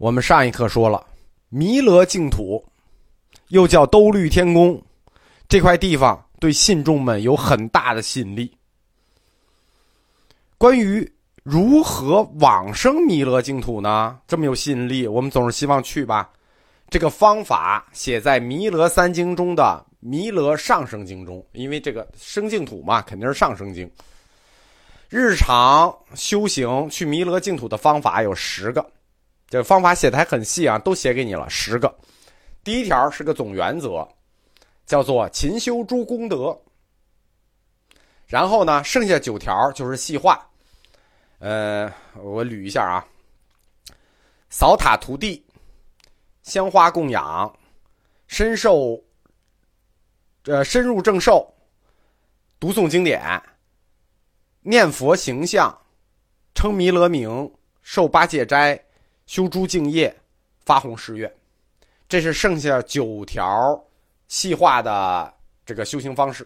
我们上一课说了，弥勒净土，又叫兜率天宫，这块地方对信众们有很大的吸引力。关于如何往生弥勒净土呢？这么有吸引力，我们总是希望去吧。这个方法写在《弥勒三经》中的《弥勒上生经》中，因为这个生净土嘛，肯定是上生经。日常修行去弥勒净土的方法有十个，这方法写的还很细啊，都写给你了十个。第一条是个总原则，叫做勤修诸功德。然后呢，剩下九条就是细化。呃，我捋一下啊：扫塔涂地、香花供养、深受呃深入正受、读诵经典、念佛形象、称弥勒名、受八戒斋、修诸敬业、发宏誓愿。这是剩下九条细化的这个修行方式。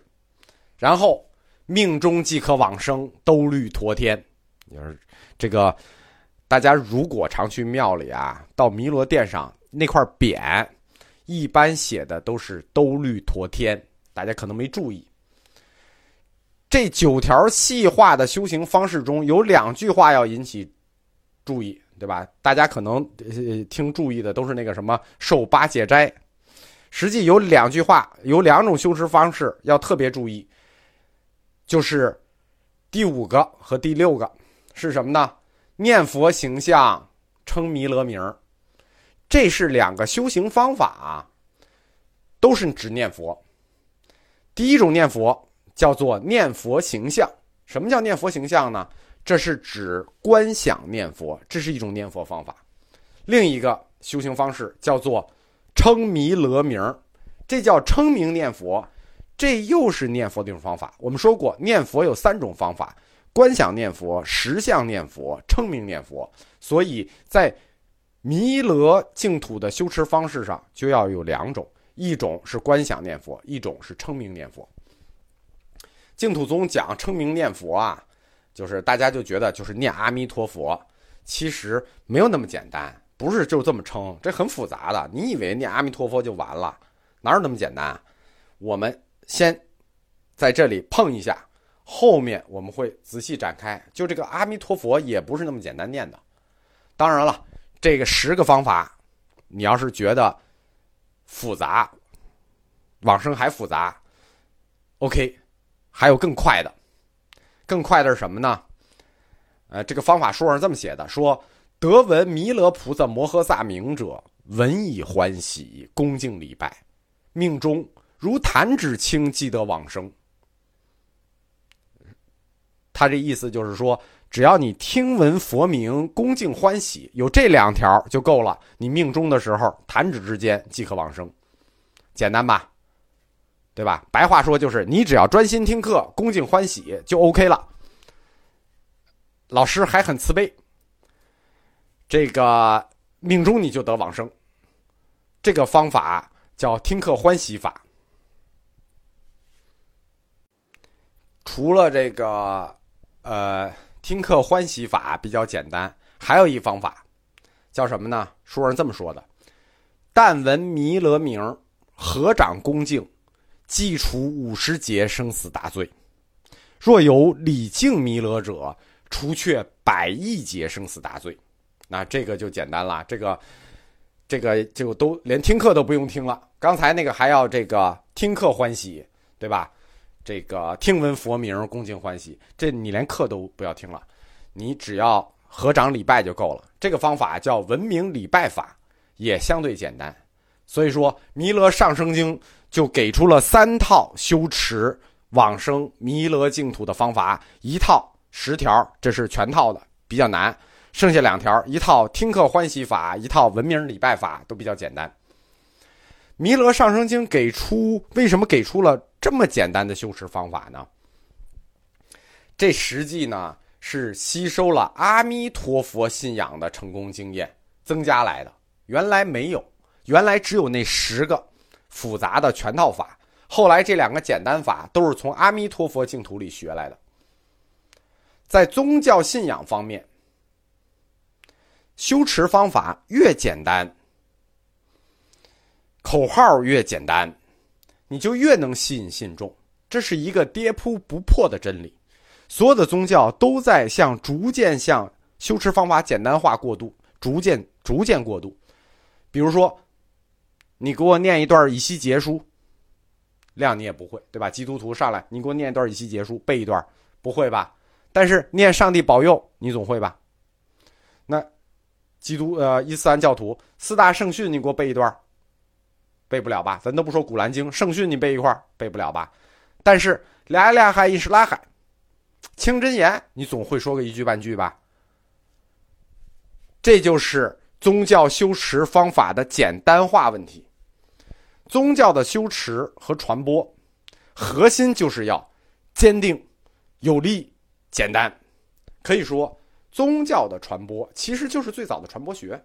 然后命中即可往生，兜率陀天。就是这个，大家如果常去庙里啊，到弥罗殿上那块匾，一般写的都是兜率陀天，大家可能没注意。这九条细化的修行方式中有两句话要引起注意，对吧？大家可能呃听注意的都是那个什么受八戒斋，实际有两句话，有两种修持方式要特别注意，就是第五个和第六个。是什么呢？念佛形象，称弥勒名这是两个修行方法啊，都是指念佛。第一种念佛叫做念佛形象。什么叫念佛形象呢？这是指观想念佛，这是一种念佛方法。另一个修行方式叫做称弥勒名这叫称名念佛，这又是念佛的一种方法。我们说过，念佛有三种方法。观想念佛、实相念佛、称名念佛，所以在弥勒净土的修持方式上就要有两种：一种是观想念佛，一种是称名念佛。净土宗讲称名念佛啊，就是大家就觉得就是念阿弥陀佛，其实没有那么简单，不是就这么称，这很复杂的。你以为念阿弥陀佛就完了？哪有那么简单？我们先在这里碰一下。后面我们会仔细展开，就这个阿弥陀佛也不是那么简单念的。当然了，这个十个方法，你要是觉得复杂，往生还复杂，OK，还有更快的，更快的是什么呢？呃，这个方法书上这么写的：说得闻弥勒菩萨摩诃萨名者，闻以欢喜，恭敬礼拜，命中如弹指轻，即得往生。他这意思就是说，只要你听闻佛名，恭敬欢喜，有这两条就够了。你命中的时候，弹指之间即可往生，简单吧？对吧？白话说就是，你只要专心听课，恭敬欢喜就 OK 了。老师还很慈悲，这个命中你就得往生。这个方法叫听课欢喜法。除了这个。呃，听课欢喜法比较简单，还有一方法，叫什么呢？书上这么说的：但闻弥勒名，合掌恭敬，即除五十劫生死大罪；若有礼敬弥勒者，除却百亿劫生死大罪。那这个就简单了，这个这个就都连听课都不用听了。刚才那个还要这个听课欢喜，对吧？这个听闻佛名，恭敬欢喜，这你连课都不要听了，你只要合掌礼拜就够了。这个方法叫文明礼拜法，也相对简单。所以说，《弥勒上生经》就给出了三套修持往生弥勒净土的方法，一套十条，这是全套的，比较难。剩下两条，一套听课欢喜法，一套文明礼拜法，都比较简单。《弥勒上生经》给出为什么给出了这么简单的修持方法呢？这实际呢是吸收了阿弥陀佛信仰的成功经验增加来的。原来没有，原来只有那十个复杂的全套法。后来这两个简单法都是从阿弥陀佛净土里学来的。在宗教信仰方面，修持方法越简单，口号越简单，你就越能吸引信众。这是一个跌扑不破的真理。所有的宗教都在向逐渐向修持方法简单化过渡，逐渐逐渐过渡。比如说，你给我念一段以西结书，量你也不会，对吧？基督徒上来，你给我念一段以西结书，背一段，不会吧？但是念上帝保佑，你总会吧？那基督呃伊斯兰教徒四大圣训，你给我背一段，背不了吧？咱都不说古兰经，圣训你背一块背不了吧？但是俩俩海一时拉海，清真言你总会说个一句半句吧？这就是宗教修持方法的简单化问题。宗教的修持和传播，核心就是要坚定、有力。简单，可以说，宗教的传播其实就是最早的传播学。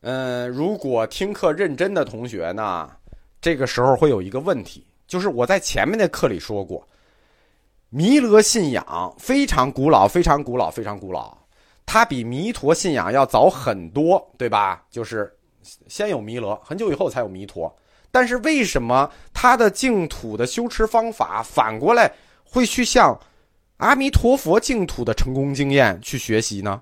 嗯，如果听课认真的同学呢，这个时候会有一个问题，就是我在前面的课里说过，弥勒信仰非常古老，非常古老，非常古老，它比弥陀信仰要早很多，对吧？就是先有弥勒，很久以后才有弥陀。但是为什么他的净土的修持方法反过来？会去向阿弥陀佛净土的成功经验去学习呢，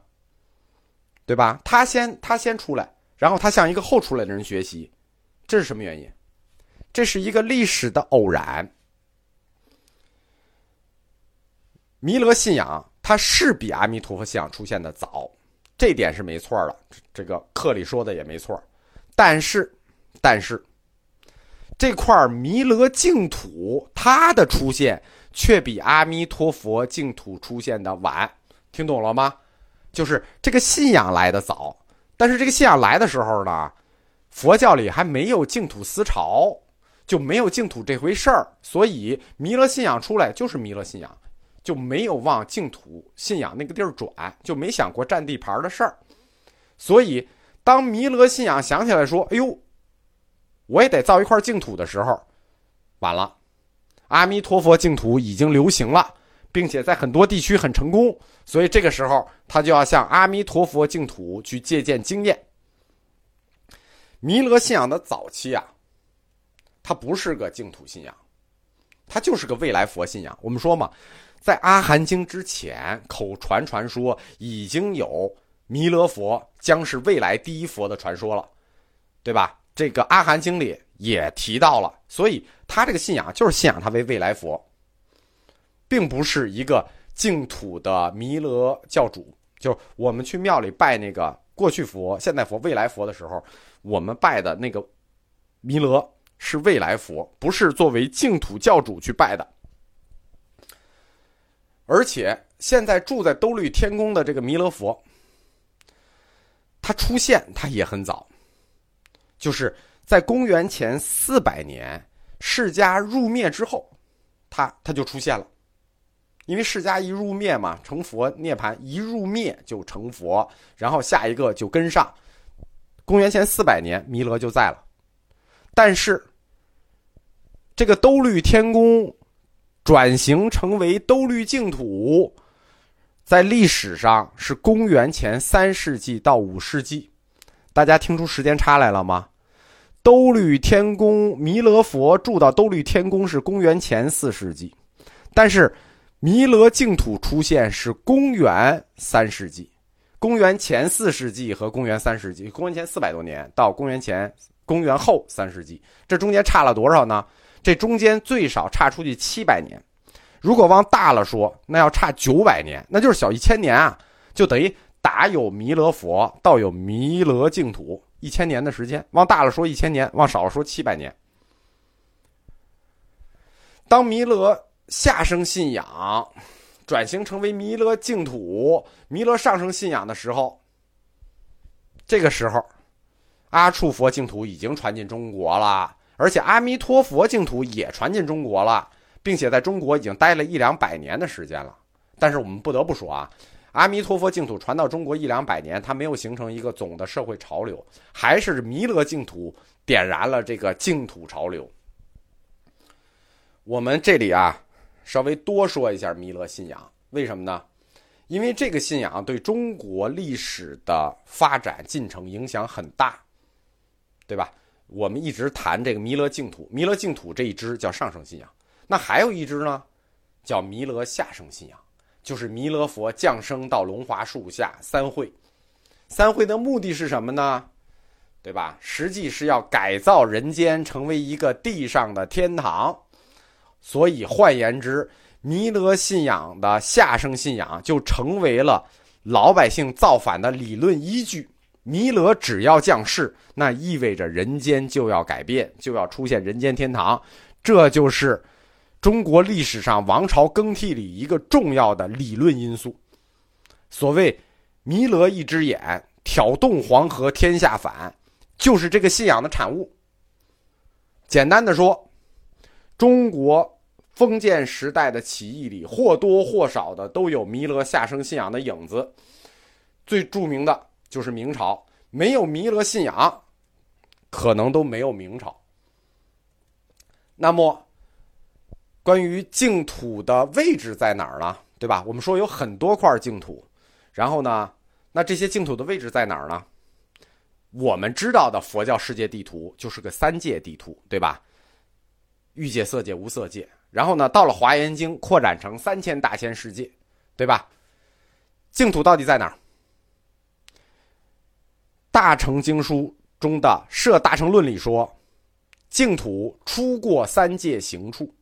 对吧？他先他先出来，然后他向一个后出来的人学习，这是什么原因？这是一个历史的偶然。弥勒信仰它是比阿弥陀佛信仰出现的早，这点是没错的，这个课里说的也没错。但是，但是这块弥勒净土它的出现。却比阿弥陀佛净土出现的晚，听懂了吗？就是这个信仰来的早，但是这个信仰来的时候呢，佛教里还没有净土思潮，就没有净土这回事儿，所以弥勒信仰出来就是弥勒信仰，就没有往净土信仰那个地儿转，就没想过占地盘的事儿。所以当弥勒信仰想起来说：“哎呦，我也得造一块净土”的时候，晚了。阿弥陀佛净土已经流行了，并且在很多地区很成功，所以这个时候他就要向阿弥陀佛净土去借鉴经验。弥勒信仰的早期啊，它不是个净土信仰，它就是个未来佛信仰。我们说嘛，在阿含经之前，口传传说已经有弥勒佛将是未来第一佛的传说了，对吧？这个阿含经里。也提到了，所以他这个信仰就是信仰他为未来佛，并不是一个净土的弥勒教主。就我们去庙里拜那个过去佛、现代佛、未来佛的时候，我们拜的那个弥勒是未来佛，不是作为净土教主去拜的。而且现在住在兜率天宫的这个弥勒佛，他出现他也很早，就是。在公元前四百年，释迦入灭之后，他他就出现了，因为释迦一入灭嘛，成佛涅盘一入灭就成佛，然后下一个就跟上。公元前四百年，弥勒就在了，但是这个兜率天宫转型成为兜率净土，在历史上是公元前三世纪到五世纪，大家听出时间差来了吗？兜率天宫弥勒佛住到兜率天宫是公元前四世纪，但是弥勒净土出现是公元三世纪，公元前四世纪和公元三世纪，公元前四百多年到公元前公元后三世纪，这中间差了多少呢？这中间最少差出去七百年，如果往大了说，那要差九百年，那就是小一千年啊，就等于打有弥勒佛，到有弥勒净土。一千年的时间，往大了说一千年，往少了说七百年。当弥勒下生信仰转型成为弥勒净土、弥勒上生信仰的时候，这个时候，阿处佛净土已经传进中国了，而且阿弥陀佛净土也传进中国了，并且在中国已经待了一两百年的时间了。但是我们不得不说啊。阿弥陀佛净土传到中国一两百年，它没有形成一个总的社会潮流，还是弥勒净土点燃了这个净土潮流。我们这里啊，稍微多说一下弥勒信仰，为什么呢？因为这个信仰对中国历史的发展进程影响很大，对吧？我们一直谈这个弥勒净土，弥勒净土这一支叫上圣信仰，那还有一支呢，叫弥勒下生信仰，就是弥勒佛降生到龙华树下三会，三会的目的是什么呢？对吧？实际是要改造人间，成为一个地上的天堂。所以换言之，弥勒信仰的下生信仰就成为了老百姓造反的理论依据。弥勒只要降世，那意味着人间就要改变，就要出现人间天堂。这就是中国历史上王朝更替里一个重要的理论因素。所谓“弥勒一只眼，挑动黄河天下反”。就是这个信仰的产物。简单的说，中国封建时代的起义里或多或少的都有弥勒下生信仰的影子。最著名的就是明朝，没有弥勒信仰，可能都没有明朝。那么，关于净土的位置在哪儿呢？对吧？我们说有很多块净土，然后呢，那这些净土的位置在哪儿呢？我们知道的佛教世界地图就是个三界地图，对吧？欲界、色界、无色界。然后呢，到了《华严经》扩展成三千大千世界，对吧？净土到底在哪儿？《大乘经书》中的《摄大乘论》里说，净土出过三界行处，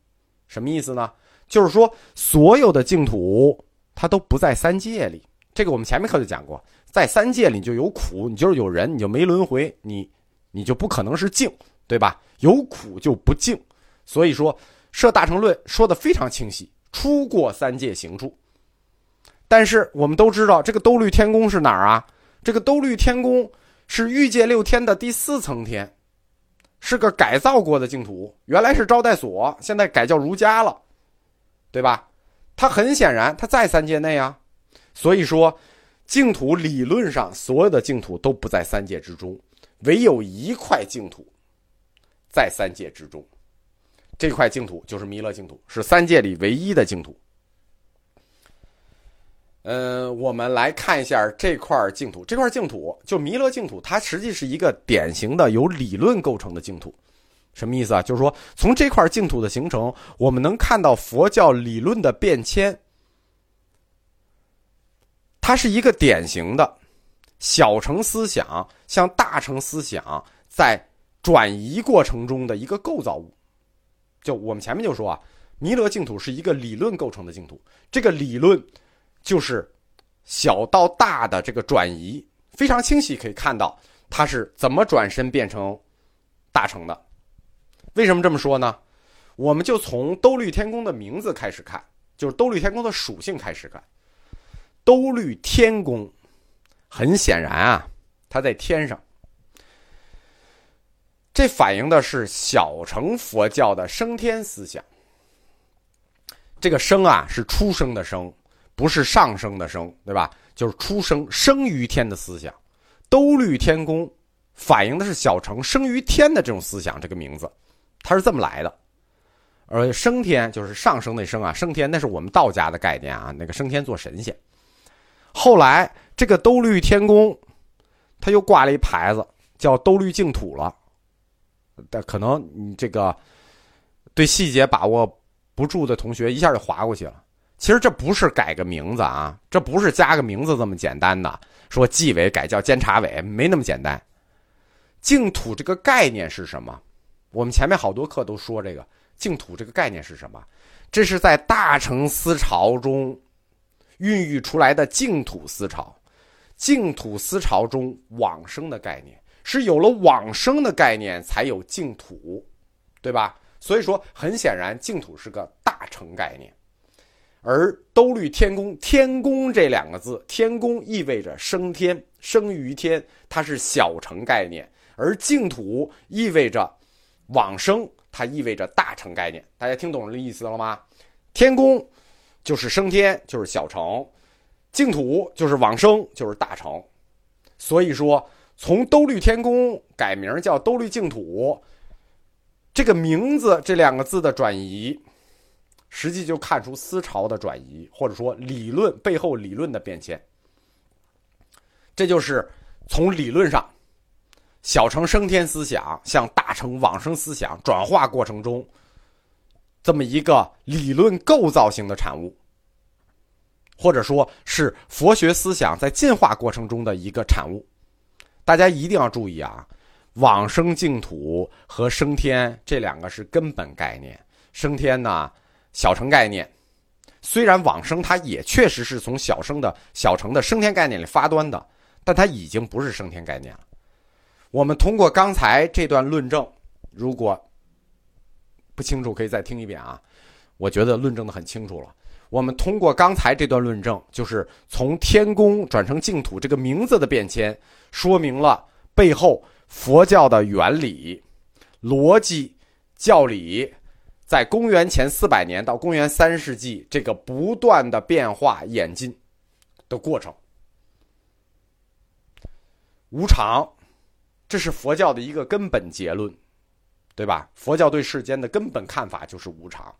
什么意思呢？就是说，所有的净土它都不在三界里。这个我们前面课就讲过。在三界里就有苦，你就是有人，你就没轮回，你你就不可能是净，对吧？有苦就不净，所以说《设大乘论》说的非常清晰，出过三界行处。但是我们都知道，这个兜率天宫是哪儿啊？这个兜率天宫是欲界六天的第四层天，是个改造过的净土，原来是招待所，现在改叫儒家了，对吧？它很显然，它在三界内啊，所以说。净土理论上，所有的净土都不在三界之中，唯有一块净土在三界之中。这块净土就是弥勒净土，是三界里唯一的净土。嗯，我们来看一下这块净土。这块净土就弥勒净土，它实际是一个典型的由理论构成的净土。什么意思啊？就是说，从这块净土的形成，我们能看到佛教理论的变迁。它是一个典型的小乘思想向大乘思想在转移过程中的一个构造物。就我们前面就说啊，弥勒净土是一个理论构成的净土，这个理论就是小到大的这个转移，非常清晰可以看到它是怎么转身变成大乘的。为什么这么说呢？我们就从兜率天宫的名字开始看，就是兜率天宫的属性开始看。兜率天宫，很显然啊，它在天上。这反映的是小乘佛教的升天思想。这个“升”啊，是出生的“生”，不是上升的“升”，对吧？就是出生生于天的思想。兜率天宫反映的是小乘生于天的这种思想。这个名字，它是这么来的。而升天就是上升那“升”啊，升天那是我们道家的概念啊，那个升天做神仙。后来，这个兜率天宫，他又挂了一牌子，叫兜率净土了。但可能你这个对细节把握不住的同学，一下就划过去了。其实这不是改个名字啊，这不是加个名字这么简单的。说纪委改叫监察委，没那么简单。净土这个概念是什么？我们前面好多课都说这个净土这个概念是什么？这是在大乘思潮中。孕育出来的净土思潮，净土思潮中往生的概念是有了往生的概念才有净土，对吧？所以说，很显然净土是个大乘概念，而兜率天宫“天宫”这两个字，“天宫”意味着升天，生于天，它是小乘概念；而净土意味着往生，它意味着大乘概念。大家听懂这意思了吗？天宫。就是升天，就是小乘；净土就是往生，就是大乘。所以说，从兜率天宫改名叫兜率净土，这个名字这两个字的转移，实际就看出思潮的转移，或者说理论背后理论的变迁。这就是从理论上小乘升天思想向大乘往生思想转化过程中，这么一个理论构造性的产物，或者说是佛学思想在进化过程中的一个产物。大家一定要注意啊！往生净土和升天这两个是根本概念。升天呢，小乘概念。虽然往生它也确实是从小生的小乘的升天概念里发端的，但它已经不是升天概念了。我们通过刚才这段论证，如果不清楚可以再听一遍啊。我觉得论证的很清楚了。我们通过刚才这段论证，就是从天宫转成净土这个名字的变迁，说明了背后。佛教的原理、逻辑、教理，在公元前四百年到公元三世纪这个不断的变化演进的过程，无常，这是佛教的一个根本结论，对吧？佛教对世间的根本看法就是无常。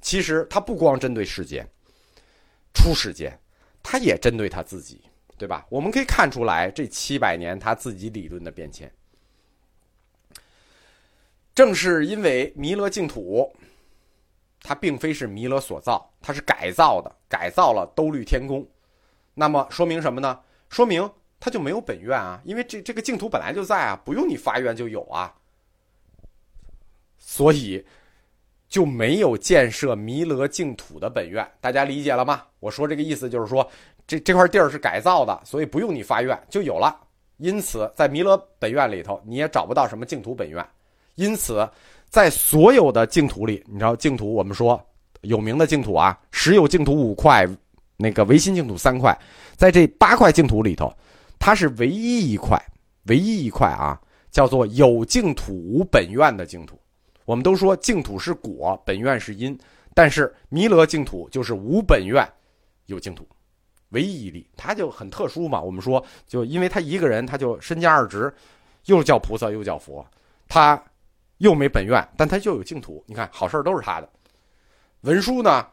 其实它不光针对世间、出世间，它也针对他自己，对吧？我们可以看出来，这七百年他自己理论的变迁。正是因为弥勒净土，它并非是弥勒所造，它是改造的，改造了兜率天宫。那么说明什么呢？说明它就没有本愿啊，因为这这个净土本来就在啊，不用你发愿就有啊，所以就没有建设弥勒净土的本愿。大家理解了吗？我说这个意思就是说，这这块地儿是改造的，所以不用你发愿就有了。因此，在弥勒本愿里头，你也找不到什么净土本愿。因此，在所有的净土里，你知道净土，我们说有名的净土啊，十有净土五块，那个唯心净土三块，在这八块净土里头，它是唯一一块，唯一一块啊，叫做有净土无本愿的净土。我们都说净土是果，本愿是因，但是弥勒净土就是无本愿，有净土，唯一一例，他就很特殊嘛。我们说，就因为他一个人，他就身兼二职，又叫菩萨又叫佛，他。又没本愿，但他就有净土。你看，好事都是他的。文殊呢，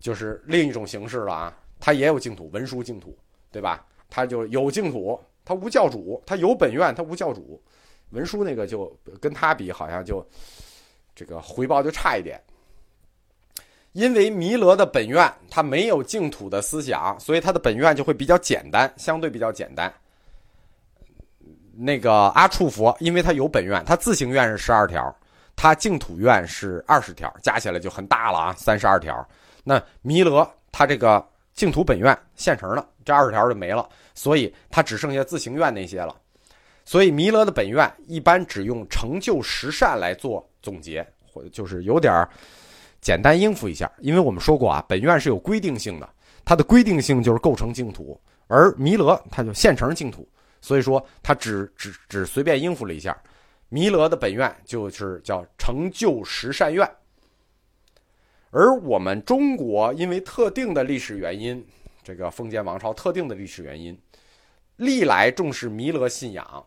就是另一种形式了啊。他也有净土，文殊净土，对吧？他就有净土，他无教主，他有本愿，他无教主。文殊那个就跟他比，好像就这个回报就差一点。因为弥勒的本愿他没有净土的思想，所以他的本愿就会比较简单，相对比较简单。那个阿处佛，因为他有本愿，他自行愿是十二条，他净土愿是二十条，加起来就很大了啊，三十二条。那弥勒他这个净土本愿现成的，这二十条就没了，所以他只剩下自行愿那些了。所以弥勒的本愿一般只用成就十善来做总结，或者就是有点简单应付一下。因为我们说过啊，本愿是有规定性的，它的规定性就是构成净土，而弥勒他就现成净土。所以说，他只只只随便应付了一下，弥勒的本愿就是叫成就十善愿。而我们中国因为特定的历史原因，这个封建王朝特定的历史原因，历来重视弥勒信仰，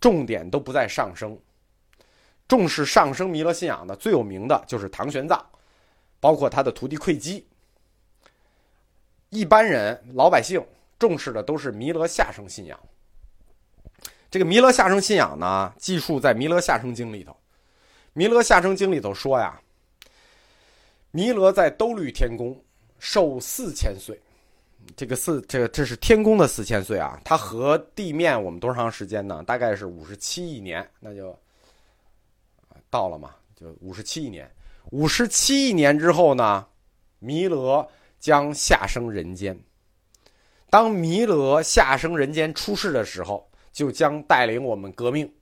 重点都不在上升。重视上升弥勒信仰的最有名的就是唐玄奘，包括他的徒弟慧基。一般人老百姓重视的都是弥勒下生信仰。这个弥勒下生信仰呢，记述在《弥勒下生经》里头。《弥勒下生经》里头说呀，弥勒在兜率天宫寿四千岁，这个四，这个这是天宫的四千岁啊。它和地面我们多长时间呢？大概是五十七亿年，那就到了嘛，就五十七亿年。五十七亿年之后呢，弥勒将下生人间。当弥勒下生人间出世的时候。就将带领我们革命，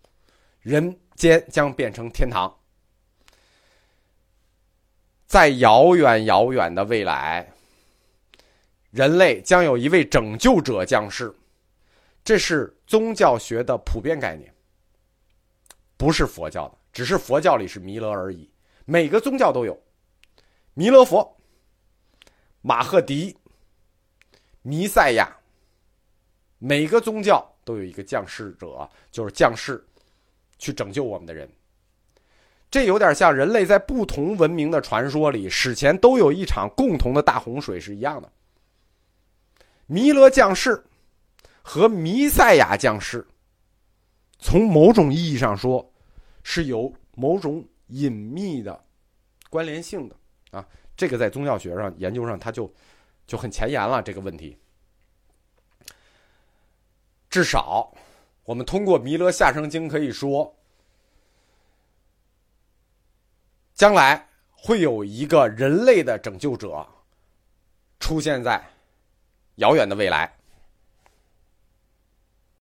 人间将变成天堂。在遥远遥远的未来，人类将有一位拯救者降世，这是宗教学的普遍概念，不是佛教的，只是佛教里是弥勒而已。每个宗教都有弥勒佛、马赫迪、弥赛亚，每个宗教。都有一个降世者，就是降世，去拯救我们的人。这有点像人类在不同文明的传说里史前都有一场共同的大洪水是一样的。弥勒降世和弥赛亚降世，从某种意义上说，是有某种隐秘的关联性的啊。这个在宗教学上研究上，它就就很前沿了这个问题。至少，我们通过《弥勒下生经》可以说。将来会有一个人类的拯救者出现在遥远的未来。